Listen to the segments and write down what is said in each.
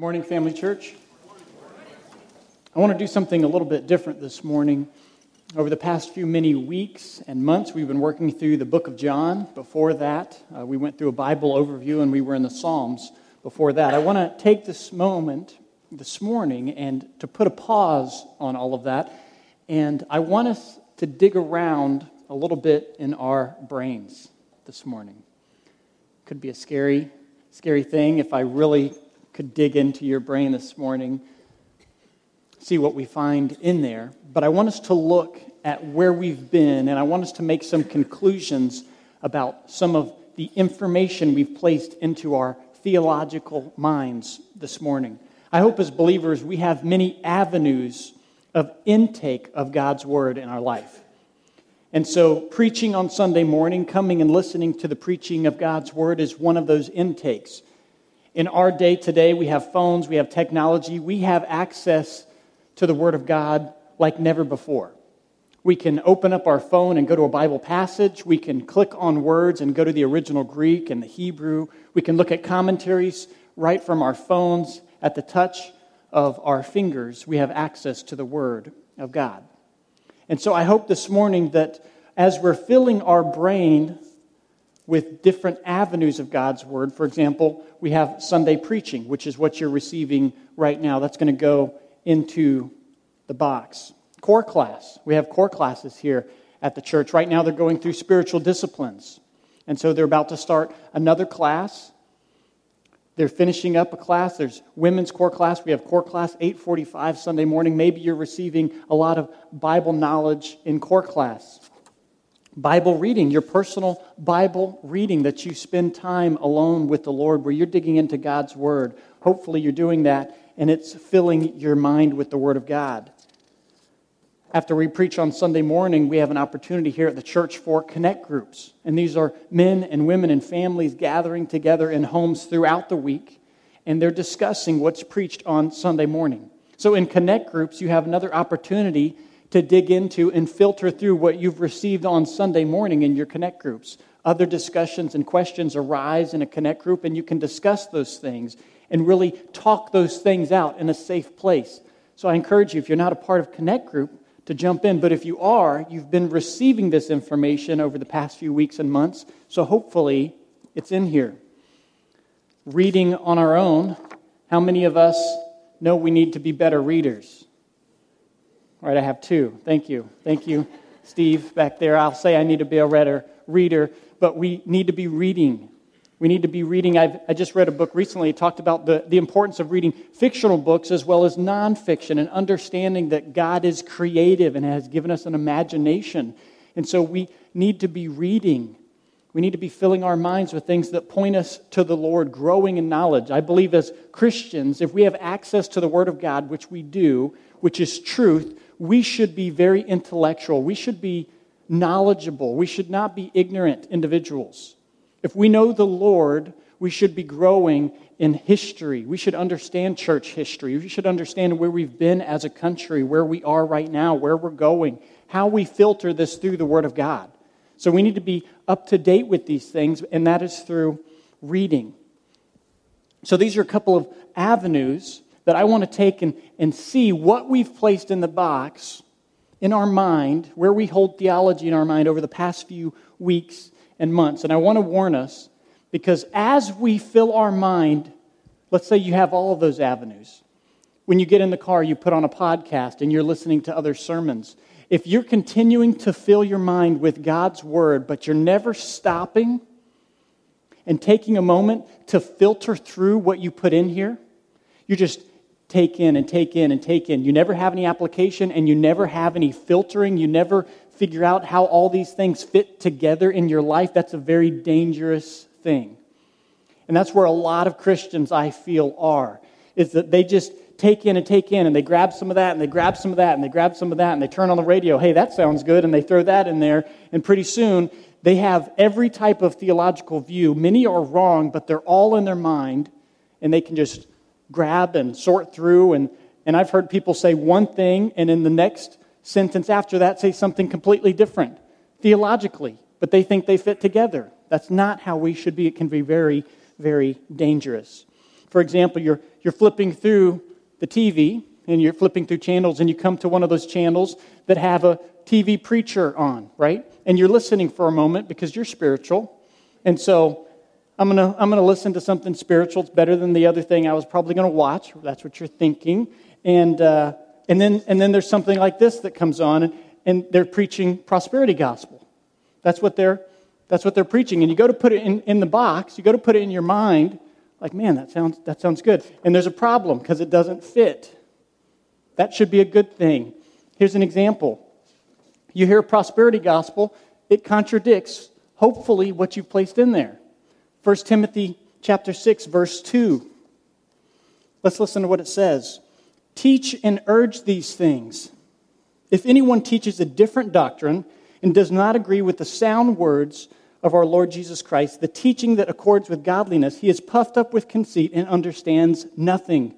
Morning, Family Church. I want to do something a little bit different this morning. Over the past few many weeks and months, we've been working through the book of John. Before that, uh, we went through a Bible overview and we were in the Psalms before that. I want to take this moment this morning and to put a pause on all of that. And I want us to dig around a little bit in our brains this morning. Could be a scary, scary thing if I really could dig into your brain this morning, see what we find in there. But I want us to look at where we've been, and I want us to make some conclusions about some of the information we've placed into our theological minds this morning. I hope as believers we have many avenues of intake of God's word in our life. And so, preaching on Sunday morning, coming and listening to the preaching of God's word is one of those intakes. In our day today, we have phones, we have technology, we have access to the Word of God like never before. We can open up our phone and go to a Bible passage. We can click on words and go to the original Greek and the Hebrew. We can look at commentaries right from our phones at the touch of our fingers. We have access to the Word of God. And so I hope this morning that as we're filling our brain with different avenues of God's Word. For example, we have Sunday preaching, which is what you're receiving right now. That's going to go into the box. Core class. We have core classes here at the church. Right now, they're going through spiritual disciplines. And so they're about to start another class. They're finishing up a class. There's women's core class. We have core class 8:45 Sunday morning. Maybe you're receiving a lot of Bible knowledge in core class. Bible reading, your personal Bible reading that you spend time alone with the Lord where you're digging into God's Word. Hopefully, you're doing that and it's filling your mind with the Word of God. After we preach on Sunday morning, we have an opportunity here at the church for connect groups. And these are men and women and families gathering together in homes throughout the week, and they're discussing what's preached on Sunday morning. So, in connect groups, you have another opportunity to dig into and filter through what you've received on Sunday morning in your connect groups. Other discussions and questions arise in a connect group, and you can discuss those things and really talk those things out in a safe place. So I encourage you, if you're not a part of connect group, to jump in. But if you are, you've been receiving this information over the past few weeks and months, so hopefully it's in here. Reading on our own, how many of us know we need to be better readers? All right, I have two. Thank you. Thank you, Steve, back there. I'll say I need to be a better reader, but we need to be reading. We need to be reading. I've, i just read a book recently. It talked about the, the importance of reading fictional books as well as nonfiction and understanding that God is creative and has given us an imagination. And so we need to be reading. We need to be filling our minds with things that point us to the Lord, growing in knowledge. I believe as Christians, if we have access to the Word of God, which we do, which is truth, we should be very intellectual. We should be knowledgeable. We should not be ignorant individuals. If we know the Lord, we should be growing in history. We should understand church history. We should understand where we've been as a country, where we are right now, where we're going, how we filter this through the Word of God. So we need to be up to date with these things, and that is through reading. So these are a couple of avenues that I want to take and, and see what we've placed in the box in our mind, where we hold theology in our mind over the past few weeks and months. And I want to warn us because as we fill our mind, let's say you have all of those avenues. When you get in the car, you put on a podcast and you're listening to other sermons. If you're continuing to fill your mind with God's word, but you're never stopping and taking a moment to filter through what you put in here, you're just take in and take in and take in. You never have any application and you never have any filtering. You never figure out how all these things fit together in your life. That's a very dangerous thing. And that's where a lot of Christians, I feel, are, is that they just take in and take in and they grab some of that and they grab some of that and they grab some of that and they turn on the radio. Hey, that sounds good. And they throw that in there. And pretty soon, they have every type of theological view. Many are wrong, but they're all in their mind and they can just grab and sort through. And, and I've heard people say one thing, and in the next sentence after that, say something completely different theologically, but they think they fit together. That's not how we should be. It can be very, very dangerous. For example, you're, you're flipping through the TV and you're flipping through channels and you come to one of those channels that have a TV preacher on, right? And you're listening for a moment because you're spiritual. And so I'm going to I'm to listen to something spiritual. It's better than the other thing I was probably going to watch. That's what you're thinking. And, uh, and, then, and then there's something like this that comes on, and, and they're preaching prosperity gospel. That's what they're, that's what they're preaching. And you go to put it in, in the box, you go to put it in your mind, like, man, that sounds, that sounds good. And there's a problem because it doesn't fit. That should be a good thing. Here's an example. You hear prosperity gospel, it contradicts, hopefully, what you've placed in there. 1 Timothy chapter 6, verse 2. Let's listen to what it says. Teach and urge these things. If anyone teaches a different doctrine and does not agree with the sound words of our Lord Jesus Christ, the teaching that accords with godliness, he is puffed up with conceit and understands nothing.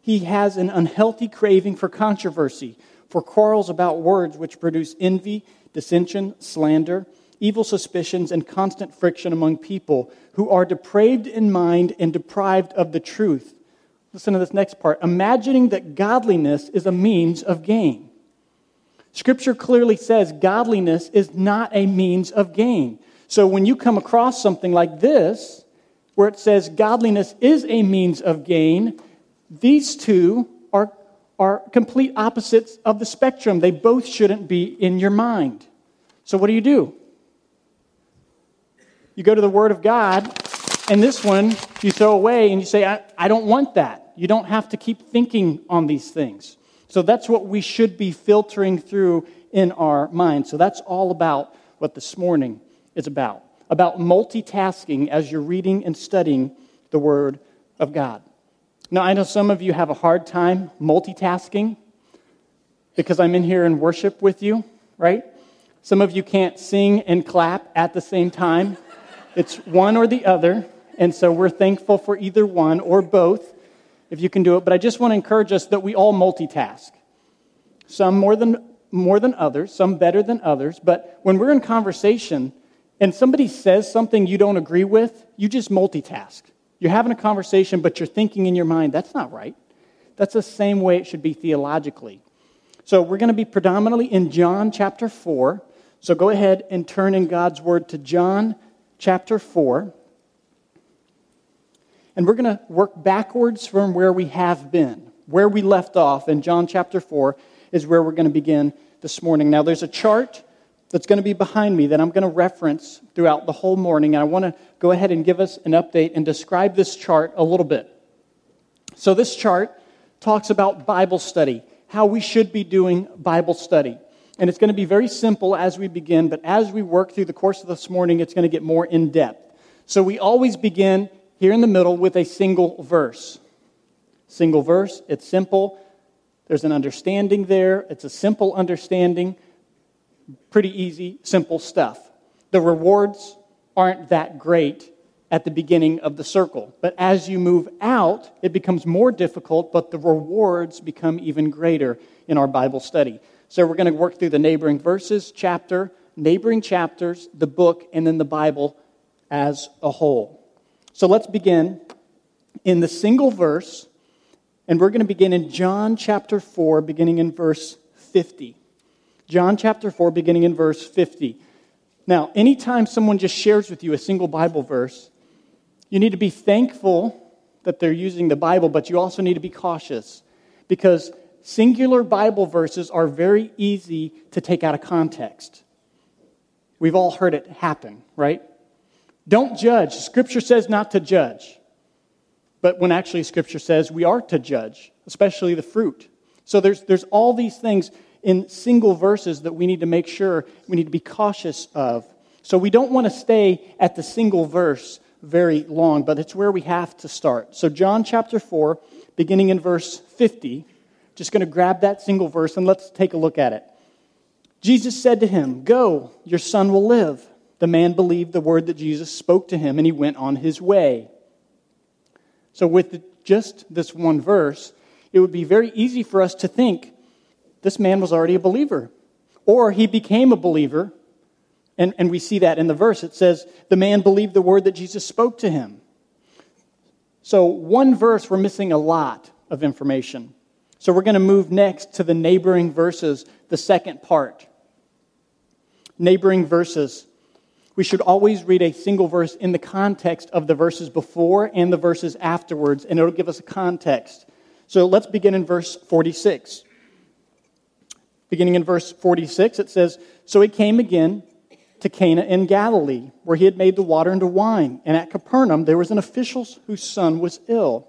He has an unhealthy craving for controversy, for quarrels about words which produce envy, dissension, slander, evil suspicions, and constant friction among people who are depraved in mind and deprived of the truth. Listen to this next part. Imagining that godliness is a means of gain. Scripture clearly says godliness is not a means of gain. So when you come across something like this, where it says godliness is a means of gain, these two are, are complete opposites of the spectrum. They both shouldn't be in your mind. So what do you do? You go to the Word of God, and this one you throw away and you say, I, I don't want that. You don't have to keep thinking on these things. So that's what we should be filtering through in our mind. So that's all about what this morning is about about multitasking as you're reading and studying the Word of God. Now, I know some of you have a hard time multitasking because I'm in here in worship with you, right? Some of you can't sing and clap at the same time. It's one or the other. And so we're thankful for either one or both if you can do it. But I just want to encourage us that we all multitask. Some more than, more than others, some better than others. But when we're in conversation and somebody says something you don't agree with, you just multitask. You're having a conversation, but you're thinking in your mind, that's not right. That's the same way it should be theologically. So we're going to be predominantly in John chapter 4. So go ahead and turn in God's word to John chapter 4. And we're going to work backwards from where we have been. Where we left off in John chapter 4 is where we're going to begin this morning. Now, there's a chart that's going to be behind me that I'm going to reference throughout the whole morning. And I want to go ahead and give us an update and describe this chart a little bit. So, this chart talks about Bible study, how we should be doing Bible study. And it's going to be very simple as we begin, but as we work through the course of this morning, it's going to get more in depth. So, we always begin here in the middle with a single verse. Single verse, it's simple. There's an understanding there. It's a simple understanding. Pretty easy, simple stuff. The rewards aren't that great at the beginning of the circle. But as you move out, it becomes more difficult, but the rewards become even greater in our Bible study. So we're going to work through the neighboring verses, chapter, neighboring chapters, the book, and then the Bible as a whole. So let's begin in the single verse, and we're going to begin in John chapter 4, beginning in verse 50. John chapter 4, beginning in verse 50. Now, anytime someone just shares with you a single Bible verse, you need to be thankful that they're using the Bible, but you also need to be cautious because singular Bible verses are very easy to take out of context. We've all heard it happen, right? Don't judge. Scripture says not to judge. But when actually Scripture says we are to judge, especially the fruit. So there's, there's all these things in single verses that we need to make sure we need to be cautious of. So we don't want to stay at the single verse very long, but it's where we have to start. So, John chapter 4, beginning in verse 50, just going to grab that single verse and let's take a look at it. Jesus said to him, Go, your son will live. The man believed the word that Jesus spoke to him, and he went on his way. So, with just this one verse, it would be very easy for us to think this man was already a believer, or he became a believer. And, and we see that in the verse. It says, The man believed the word that Jesus spoke to him. So, one verse, we're missing a lot of information. So, we're going to move next to the neighboring verses, the second part. Neighboring verses. We should always read a single verse in the context of the verses before and the verses afterwards, and it'll give us a context. So, let's begin in verse 46. Beginning in verse 46, it says, So he came again to Cana in Galilee, where he had made the water into wine. And at Capernaum, there was an official whose son was ill.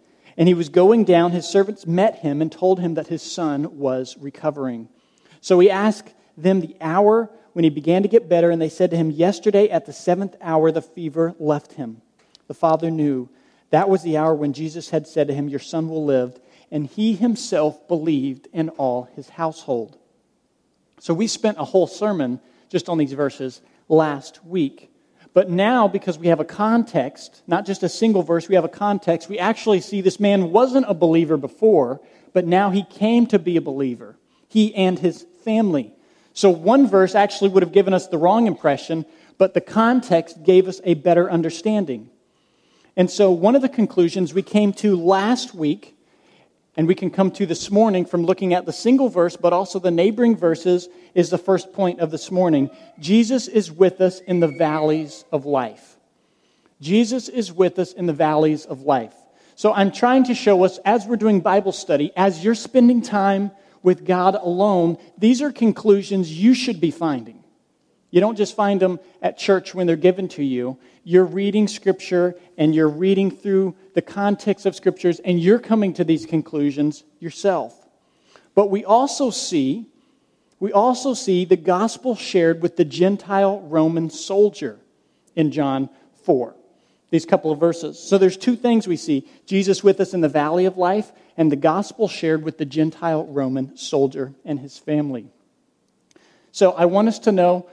And he was going down, his servants met him and told him that his son was recovering. So he asked them the hour when he began to get better, and they said to him, Yesterday at the seventh hour the fever left him. The father knew that was the hour when Jesus had said to him, Your son will live. And he himself believed in all his household. So we spent a whole sermon just on these verses last week. But now, because we have a context, not just a single verse, we have a context, we actually see this man wasn't a believer before, but now he came to be a believer, he and his family. So one verse actually would have given us the wrong impression, but the context gave us a better understanding. And so one of the conclusions we came to last week and we can come to this morning from looking at the single verse, but also the neighboring verses, is the first point of this morning. Jesus is with us in the valleys of life. Jesus is with us in the valleys of life. So I'm trying to show us, as we're doing Bible study, as you're spending time with God alone, these are conclusions you should be finding. You don't just find them at church when they're given to you. You're reading Scripture and you're reading through the context of Scriptures and you're coming to these conclusions yourself. But we also see, we also see the gospel shared with the Gentile Roman soldier in John 4. These couple of verses. So there's two things we see Jesus with us in the valley of life, and the gospel shared with the Gentile Roman soldier and his family. So I want us to know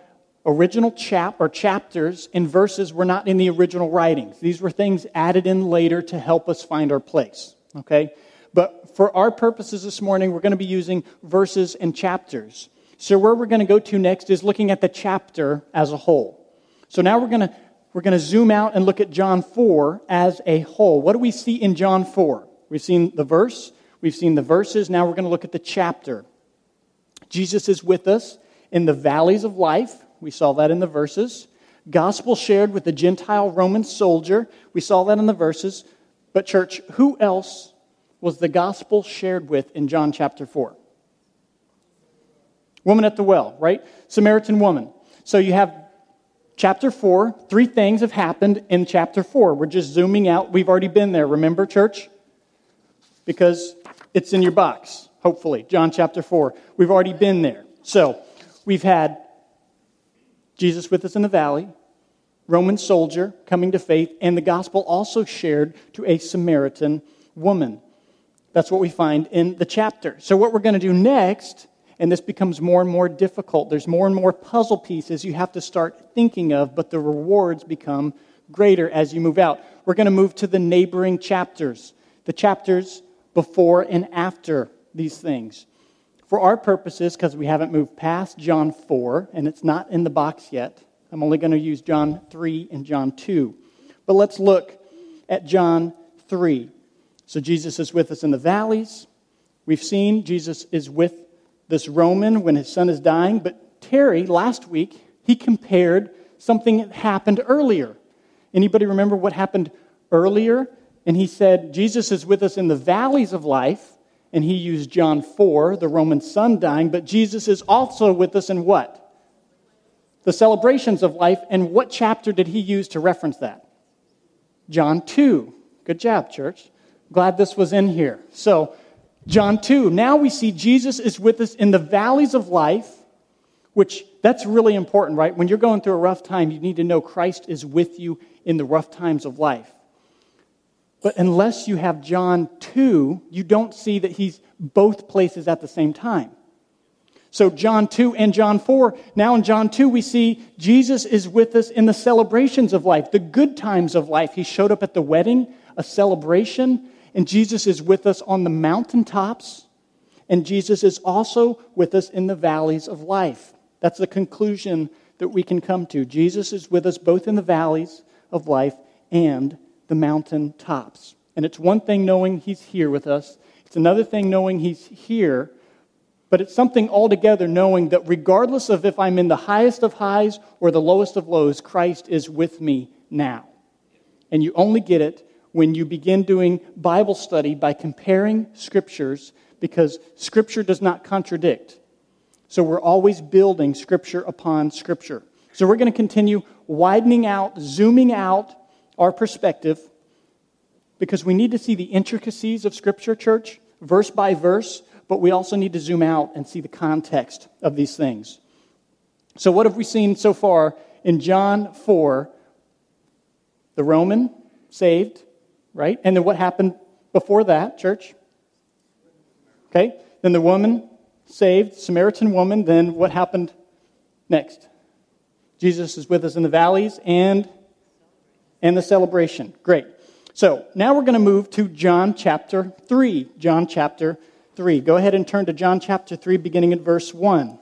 original chap or chapters and verses were not in the original writings. These were things added in later to help us find our place. Okay? But for our purposes this morning, we're going to be using verses and chapters. So where we're going to go to next is looking at the chapter as a whole. So now we're going to we're going to zoom out and look at John 4 as a whole. What do we see in John 4? We've seen the verse, we've seen the verses, now we're going to look at the chapter. Jesus is with us in the valleys of life. We saw that in the verses. Gospel shared with the Gentile Roman soldier. We saw that in the verses. But, church, who else was the gospel shared with in John chapter 4? Woman at the well, right? Samaritan woman. So you have chapter 4. Three things have happened in chapter 4. We're just zooming out. We've already been there, remember, church? Because it's in your box, hopefully. John chapter 4. We've already been there. So we've had Jesus with us in the valley, Roman soldier coming to faith, and the gospel also shared to a Samaritan woman. That's what we find in the chapter. So, what we're going to do next, and this becomes more and more difficult, there's more and more puzzle pieces you have to start thinking of, but the rewards become greater as you move out. We're going to move to the neighboring chapters, the chapters before and after these things. For our purposes, because we haven't moved past John 4, and it's not in the box yet, I'm only going to use John 3 and John 2. But let's look at John 3. So Jesus is with us in the valleys. We've seen Jesus is with this Roman when his son is dying. But Terry, last week, he compared something that happened earlier. Anybody remember what happened earlier? And he said, Jesus is with us in the valleys of life and he used John 4, the Roman son dying, but Jesus is also with us in what? The celebrations of life. And what chapter did he use to reference that? John 2. Good job, church. Glad this was in here. So, John 2. Now we see Jesus is with us in the valleys of life, which that's really important, right? When you're going through a rough time, you need to know Christ is with you in the rough times of life. But unless you have John 2, you don't see that he's both places at the same time. So, John 2 and John 4, now in John 2, we see Jesus is with us in the celebrations of life, the good times of life. He showed up at the wedding, a celebration, and Jesus is with us on the mountaintops, and Jesus is also with us in the valleys of life. That's the conclusion that we can come to. Jesus is with us both in the valleys of life and the mountain tops. And it's one thing knowing He's here with us, it's another thing knowing He's here, but it's something altogether knowing that regardless of if I'm in the highest of highs or the lowest of lows, Christ is with me now. And you only get it when you begin doing Bible study by comparing scriptures because scripture does not contradict. So we're always building scripture upon scripture. So we're going to continue widening out, zooming out our perspective because we need to see the intricacies of Scripture, church, verse by verse, but we also need to zoom out and see the context of these things. So, what have we seen so far in John 4? The Roman saved, right? And then what happened before that, church? Okay, then the woman saved, Samaritan woman, then what happened next? Jesus is with us in the valleys and and the celebration. Great. So now we're going to move to John chapter 3. John chapter 3. Go ahead and turn to John chapter 3, beginning at verse 1.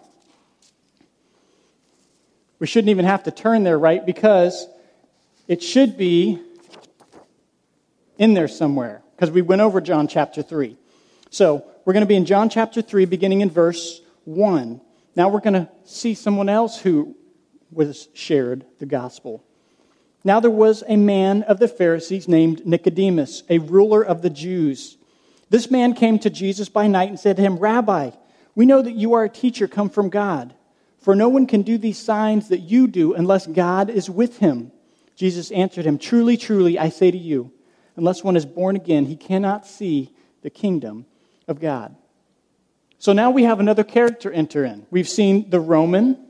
We shouldn't even have to turn there, right? Because it should be in there somewhere, because we went over John chapter 3. So we're going to be in John chapter 3, beginning in verse 1. Now we're going to see someone else who was shared the gospel. Now there was a man of the Pharisees named Nicodemus, a ruler of the Jews. This man came to Jesus by night and said to him, Rabbi, we know that you are a teacher come from God, for no one can do these signs that you do unless God is with him. Jesus answered him, Truly, truly, I say to you, unless one is born again, he cannot see the kingdom of God. So now we have another character enter in. We've seen the Roman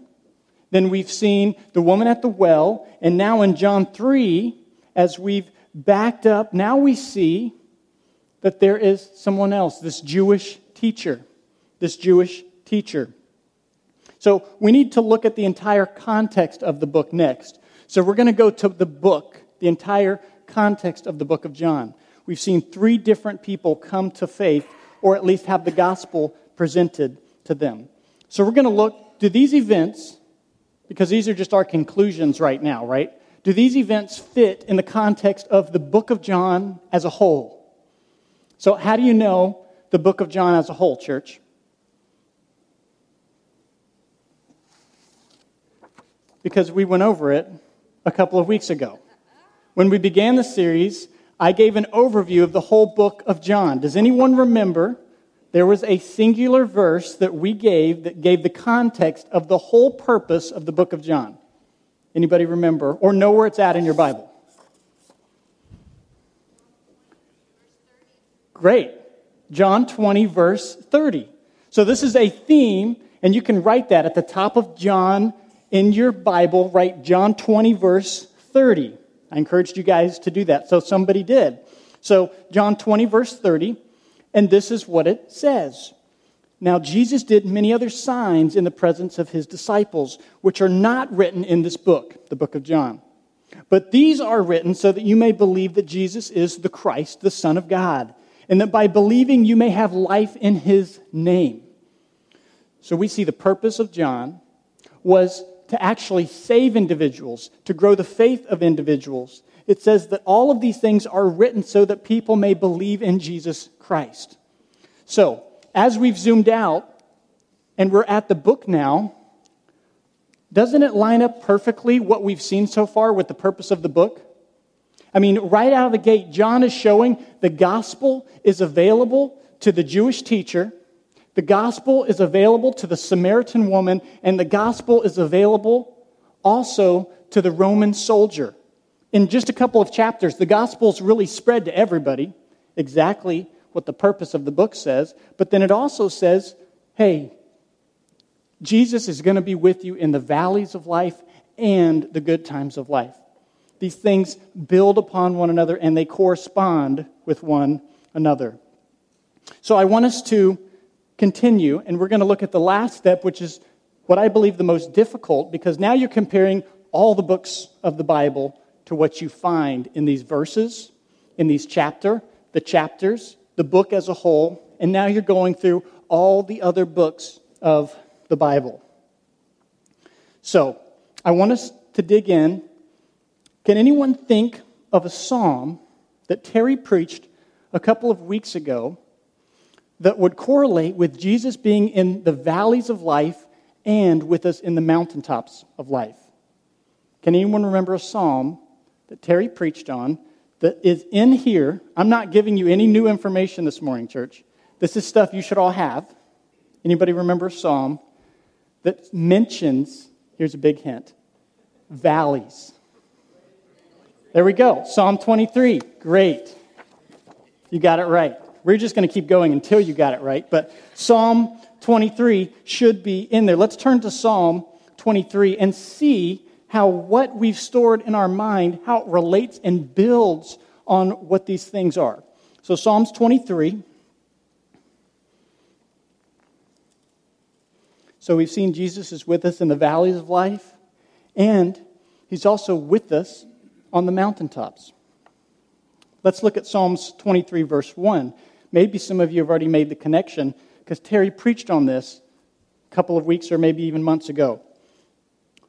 then we've seen the woman at the well. And now in John 3, as we've backed up, now we see that there is someone else, this Jewish teacher. This Jewish teacher. So we need to look at the entire context of the book next. So we're going to go to the book, the entire context of the book of John. We've seen three different people come to faith, or at least have the gospel presented to them. So we're going to look, do these events because these are just our conclusions right now, right? Do these events fit in the context of the book of John as a whole? So, how do you know the book of John as a whole, church? Because we went over it a couple of weeks ago. When we began the series, I gave an overview of the whole book of John. Does anyone remember there was a singular verse that we gave that gave the context of the whole purpose of the book of John. Anybody remember or know where it's at in your Bible? Great. John 20, verse 30. So this is a theme, and you can write that at the top of John in your Bible. Write John 20, verse 30. I encouraged you guys to do that, so somebody did. So, John 20, verse 30. And this is what it says. Now, Jesus did many other signs in the presence of his disciples, which are not written in this book, the book of John. But these are written so that you may believe that Jesus is the Christ, the Son of God, and that by believing you may have life in his name. So we see the purpose of John was to actually save individuals, to grow the faith of individuals, it says that all of these things are written so that people may believe in Jesus Christ. So, as we've zoomed out and we're at the book now, doesn't it line up perfectly what we've seen so far with the purpose of the book? I mean, right out of the gate, John is showing the gospel is available to the Jewish teacher, the gospel is available to the Samaritan woman, and the gospel is available also to the Roman soldier in just a couple of chapters, the gospel's really spread to everybody, exactly what the purpose of the book says. But then it also says, hey, Jesus is going to be with you in the valleys of life and the good times of life. These things build upon one another and they correspond with one another. So I want us to continue, and we're going to look at the last step, which is what I believe the most difficult, because now you're comparing all the books of the Bible to what you find in these verses, in these chapter, the chapters, the book as a whole, and now you're going through all the other books of the Bible. So, I want us to dig in. Can anyone think of a psalm that Terry preached a couple of weeks ago that would correlate with Jesus being in the valleys of life and with us in the mountaintops of life? Can anyone remember a psalm that Terry preached on that is in here? I'm not giving you any new information this morning, church. This is stuff you should all have. Anybody remember a psalm that mentions, here's a big hint, valleys? There we go. Psalm 23. Great. You got it right. We're just going to keep going until you got it right. But Psalm 23 should be in there. Let's turn to Psalm 23 and see how what we've stored in our mind, how it relates and builds on what these things are. So Psalms 23. So we've seen Jesus is with us in the valleys of life, and he's also with us on the mountaintops. Let's look at Psalms 23, verse 1. Maybe some of you have already made the connection because Terry preached on this a couple of weeks or maybe even months ago.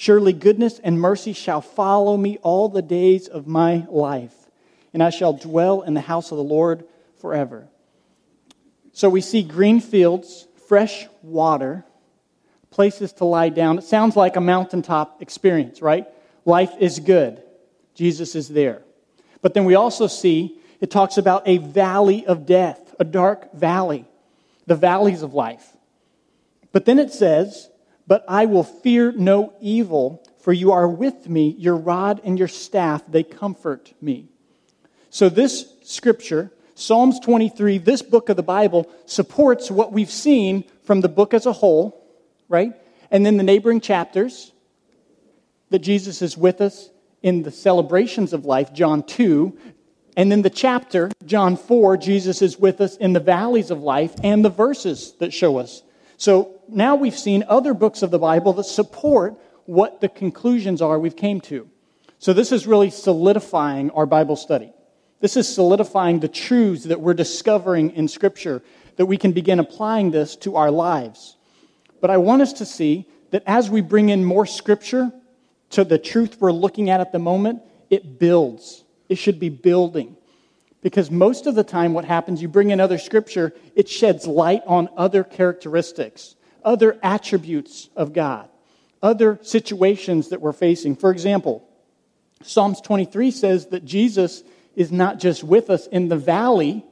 Surely goodness and mercy shall follow me all the days of my life, and I shall dwell in the house of the Lord forever. So we see green fields, fresh water, places to lie down. It sounds like a mountaintop experience, right? Life is good. Jesus is there. But then we also see it talks about a valley of death, a dark valley, the valleys of life. But then it says, But I will fear no evil, for you are with me, your rod and your staff, they comfort me. So this scripture Psalms 23, this book of the Bible, supports what we've seen from the book as a whole, right? And then the neighboring chapters that Jesus is with us in the celebrations of life, John 2. And then the chapter, John 4, Jesus is with us in the valleys of life and the verses that show us. So now we've seen other books of the Bible that support what the conclusions are we've came to. So this is really solidifying our Bible study. This is solidifying the truths that we're discovering in Scripture, that we can begin applying this to our lives. But I want us to see that as we bring in more Scripture to the truth we're looking at at the moment, it builds. It should be building. Because most of the time, what happens, you bring in other Scripture, it sheds light on other characteristics, other attributes of God, other situations that we're facing. For example, Psalms 23 says that Jesus is not just with us in the valley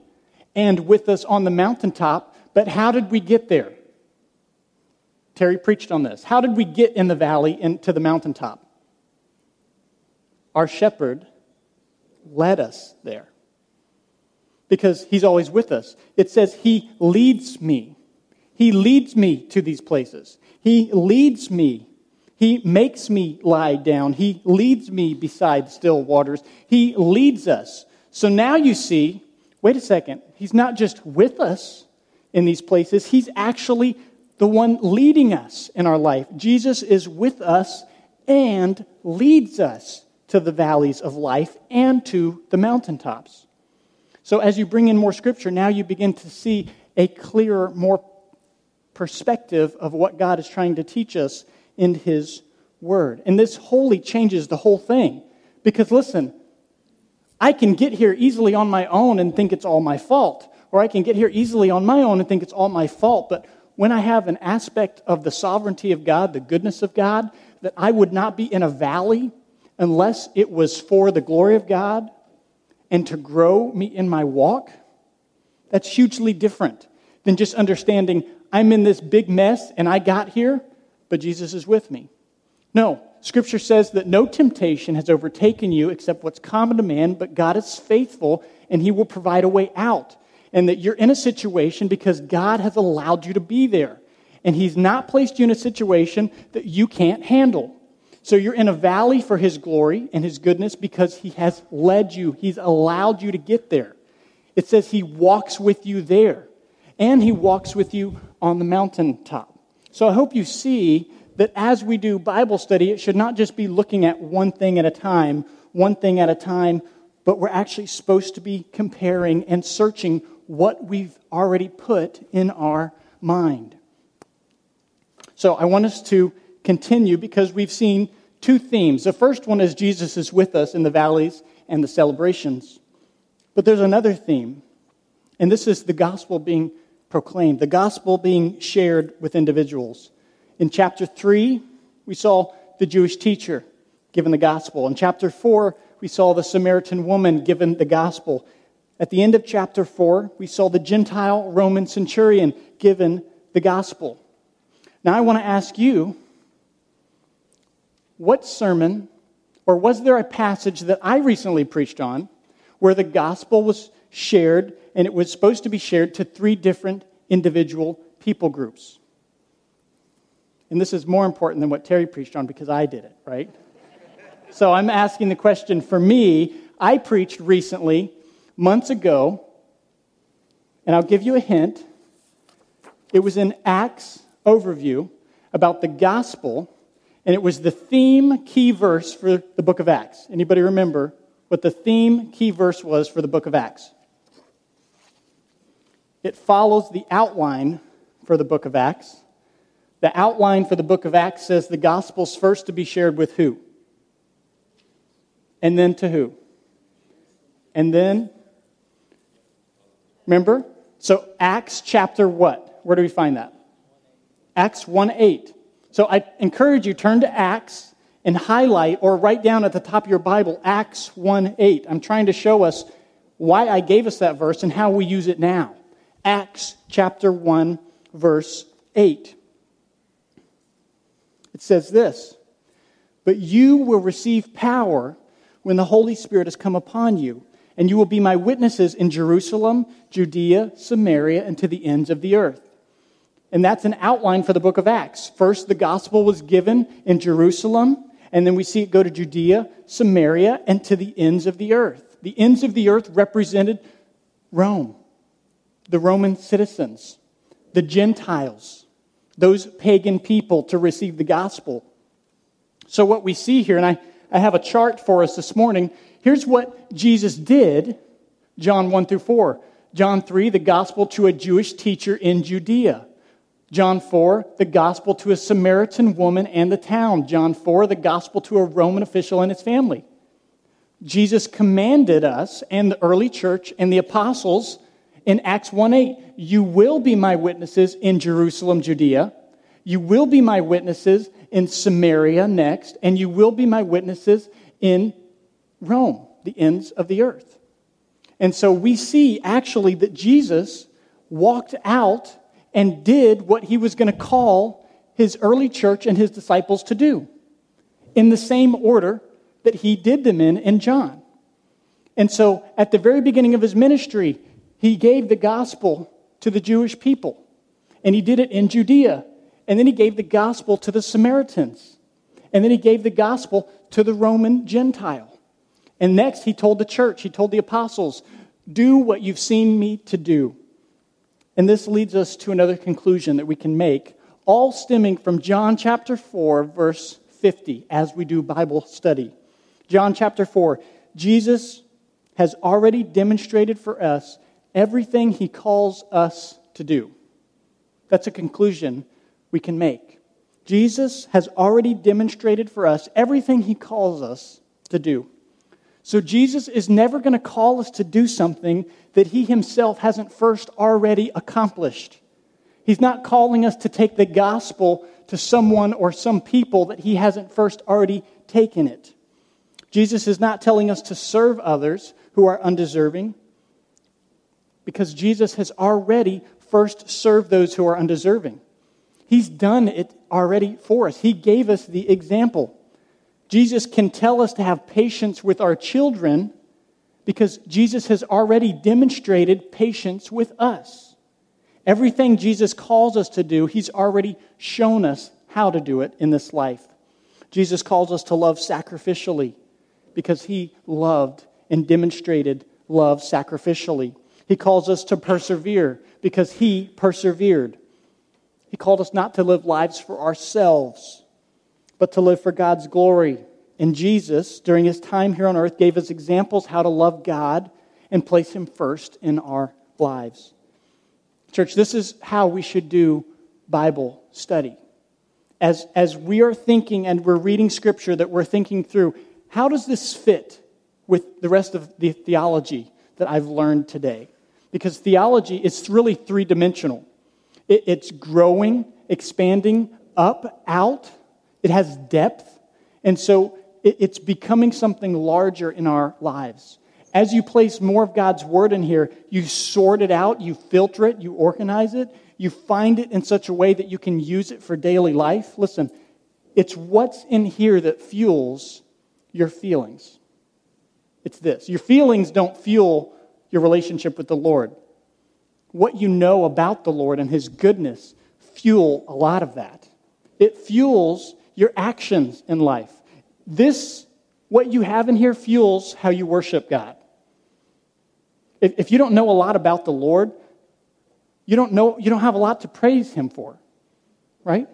and with us on the mountaintop, but how did we get there? Terry preached on this. How did we get in the valley and to the mountaintop? Our shepherd led us there because he's always with us. It says, He leads me. He leads me to these places. He leads me he makes me lie down. He leads me beside still waters. He leads us. So now you see, wait a second, he's not just with us in these places, he's actually the one leading us in our life. Jesus is with us and leads us to the valleys of life and to the mountaintops. So as you bring in more scripture, now you begin to see a clearer, more perspective of what God is trying to teach us in His Word. And this wholly changes the whole thing. Because listen, I can get here easily on my own and think it's all my fault. Or I can get here easily on my own and think it's all my fault. But when I have an aspect of the sovereignty of God, the goodness of God, that I would not be in a valley, unless it was for the glory of God and to grow me in my walk, that's hugely different than just understanding I'm in this big mess and I got here, but Jesus is with me. No, Scripture says that no temptation has overtaken you except what's common to man, but God is faithful and he will provide a way out. And that you're in a situation because God has allowed you to be there. And he's not placed you in a situation that you can't handle. So you're in a valley for his glory and his goodness because he has led you, he's allowed you to get there. It says he walks with you there, and he walks with you on the mountaintop. So I hope you see that as we do Bible study, it should not just be looking at one thing at a time, one thing at a time, but we're actually supposed to be comparing and searching what we've already put in our mind. So I want us to continue because we've seen two themes. The first one is Jesus is with us in the valleys and the celebrations. But there's another theme, and this is the gospel being proclaimed, the gospel being shared with individuals. In chapter 3, we saw the Jewish teacher given the gospel. In chapter 4, we saw the Samaritan woman given the gospel. At the end of chapter 4, we saw the Gentile Roman centurion given the gospel. Now, I want to ask you what sermon, or was there a passage that I recently preached on where the gospel was shared and it was supposed to be shared to three different individual people groups? And this is more important than what Terry preached on because I did it, right? so I'm asking the question for me. I preached recently, months ago, and I'll give you a hint. It was in Acts overview about the gospel, and it was the theme key verse for the book of Acts. Anybody remember what the theme key verse was for the book of Acts? It follows the outline for the book of Acts. The outline for the book of Acts says the gospel's first to be shared with who? And then to who? And then, remember? So, Acts chapter what? Where do we find that? Acts 1 8. So, I encourage you, turn to Acts and highlight or write down at the top of your Bible Acts 1 8. I'm trying to show us why I gave us that verse and how we use it now. Acts chapter 1, verse 8. It says this But you will receive power when the Holy Spirit has come upon you, and you will be my witnesses in Jerusalem, Judea, Samaria, and to the ends of the earth. And that's an outline for the book of Acts. First, the gospel was given in Jerusalem, and then we see it go to Judea, Samaria, and to the ends of the earth. The ends of the earth represented Rome, the Roman citizens, the Gentiles, those pagan people to receive the gospel. So, what we see here, and I, I have a chart for us this morning. Here's what Jesus did John 1 through 4. John 3, the gospel to a Jewish teacher in Judea. John 4, the gospel to a Samaritan woman and the town. John 4, the gospel to a Roman official and his family. Jesus commanded us and the early church and the apostles in Acts 1 8, you will be my witnesses in Jerusalem, Judea. You will be my witnesses in Samaria next, and you will be my witnesses in Rome, the ends of the earth. And so we see actually that Jesus walked out and did what he was going to call his early church and his disciples to do in the same order that he did them in in John. And so at the very beginning of his ministry, he gave the gospel to the Jewish people, and he did it in Judea. And then he gave the gospel to the Samaritans. And then he gave the gospel to the Roman Gentile. And next, he told the church, he told the apostles, do what you've seen me to do. And this leads us to another conclusion that we can make, all stemming from John chapter 4, verse 50, as we do Bible study. John chapter 4, Jesus has already demonstrated for us everything he calls us to do. That's a conclusion we can make. Jesus has already demonstrated for us everything he calls us to do. So Jesus is never going to call us to do something that he himself hasn't first already accomplished. He's not calling us to take the gospel to someone or some people that he hasn't first already taken it. Jesus is not telling us to serve others who are undeserving because Jesus has already first served those who are undeserving. He's done it already for us. He gave us the example. Jesus can tell us to have patience with our children because Jesus has already demonstrated patience with us. Everything Jesus calls us to do, He's already shown us how to do it in this life. Jesus calls us to love sacrificially because He loved and demonstrated love sacrificially. He calls us to persevere because He persevered. He called us not to live lives for ourselves, but to live for God's glory. And Jesus, during his time here on earth, gave us examples how to love God and place him first in our lives. Church, this is how we should do Bible study. As, as we are thinking and we're reading scripture that we're thinking through, how does this fit with the rest of the theology that I've learned today? Because theology is really three dimensional. It, it's growing, expanding up, out. It has depth. And so it, it's becoming something larger in our lives. As you place more of God's word in here, you sort it out, you filter it, you organize it, you find it in such a way that you can use it for daily life. Listen, it's what's in here that fuels your feelings. It's this. Your feelings don't fuel your relationship with the Lord what you know about the Lord and His goodness fuel a lot of that. It fuels your actions in life. This, what you have in here, fuels how you worship God. If, if you don't know a lot about the Lord, you don't know, you don't have a lot to praise Him for, right?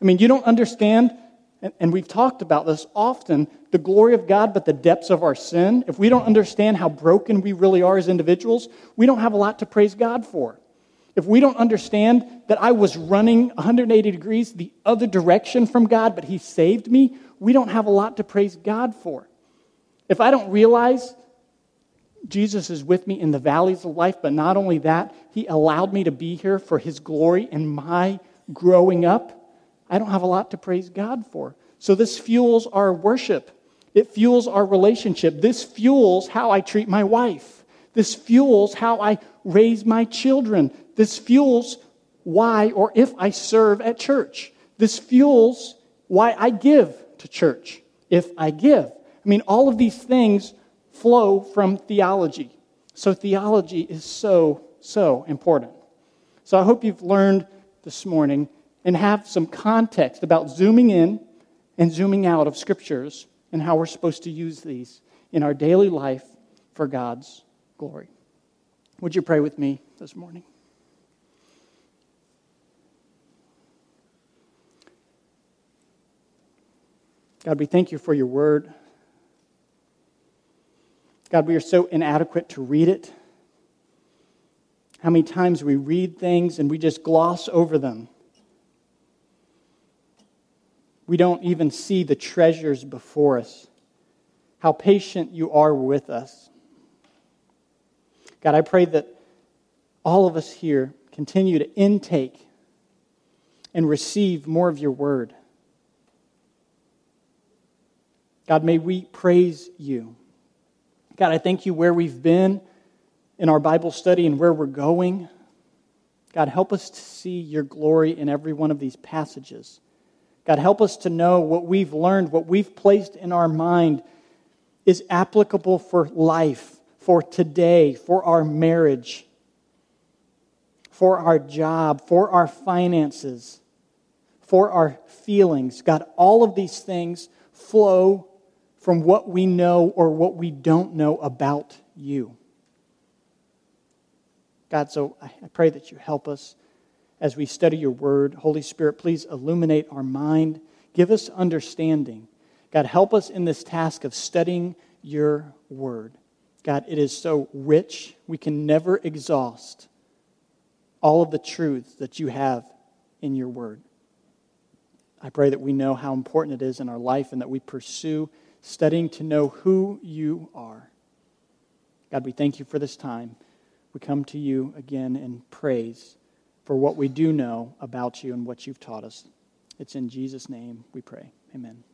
I mean, you don't understand and we've talked about this often the glory of God, but the depths of our sin. If we don't understand how broken we really are as individuals, we don't have a lot to praise God for. If we don't understand that I was running 180 degrees the other direction from God, but He saved me, we don't have a lot to praise God for. If I don't realize Jesus is with me in the valleys of life, but not only that, He allowed me to be here for His glory and my growing up, I don't have a lot to praise God for. So this fuels our worship. It fuels our relationship. This fuels how I treat my wife. This fuels how I raise my children. This fuels why or if I serve at church. This fuels why I give to church if I give. I mean, all of these things flow from theology. So theology is so, so important. So I hope you've learned this morning and have some context about zooming in and zooming out of scriptures and how we're supposed to use these in our daily life for God's glory. Would you pray with me this morning? God, we thank you for your word. God, we are so inadequate to read it. How many times we read things and we just gloss over them we don't even see the treasures before us. How patient you are with us. God, I pray that all of us here continue to intake and receive more of your word. God, may we praise you. God, I thank you where we've been in our Bible study and where we're going. God, help us to see your glory in every one of these passages. God, help us to know what we've learned, what we've placed in our mind is applicable for life, for today, for our marriage, for our job, for our finances, for our feelings. God, all of these things flow from what we know or what we don't know about you. God, so I pray that you help us as we study your word. Holy Spirit, please illuminate our mind. Give us understanding. God, help us in this task of studying your word. God, it is so rich, we can never exhaust all of the truths that you have in your word. I pray that we know how important it is in our life and that we pursue studying to know who you are. God, we thank you for this time. We come to you again in praise for what we do know about you and what you've taught us. It's in Jesus' name we pray. Amen.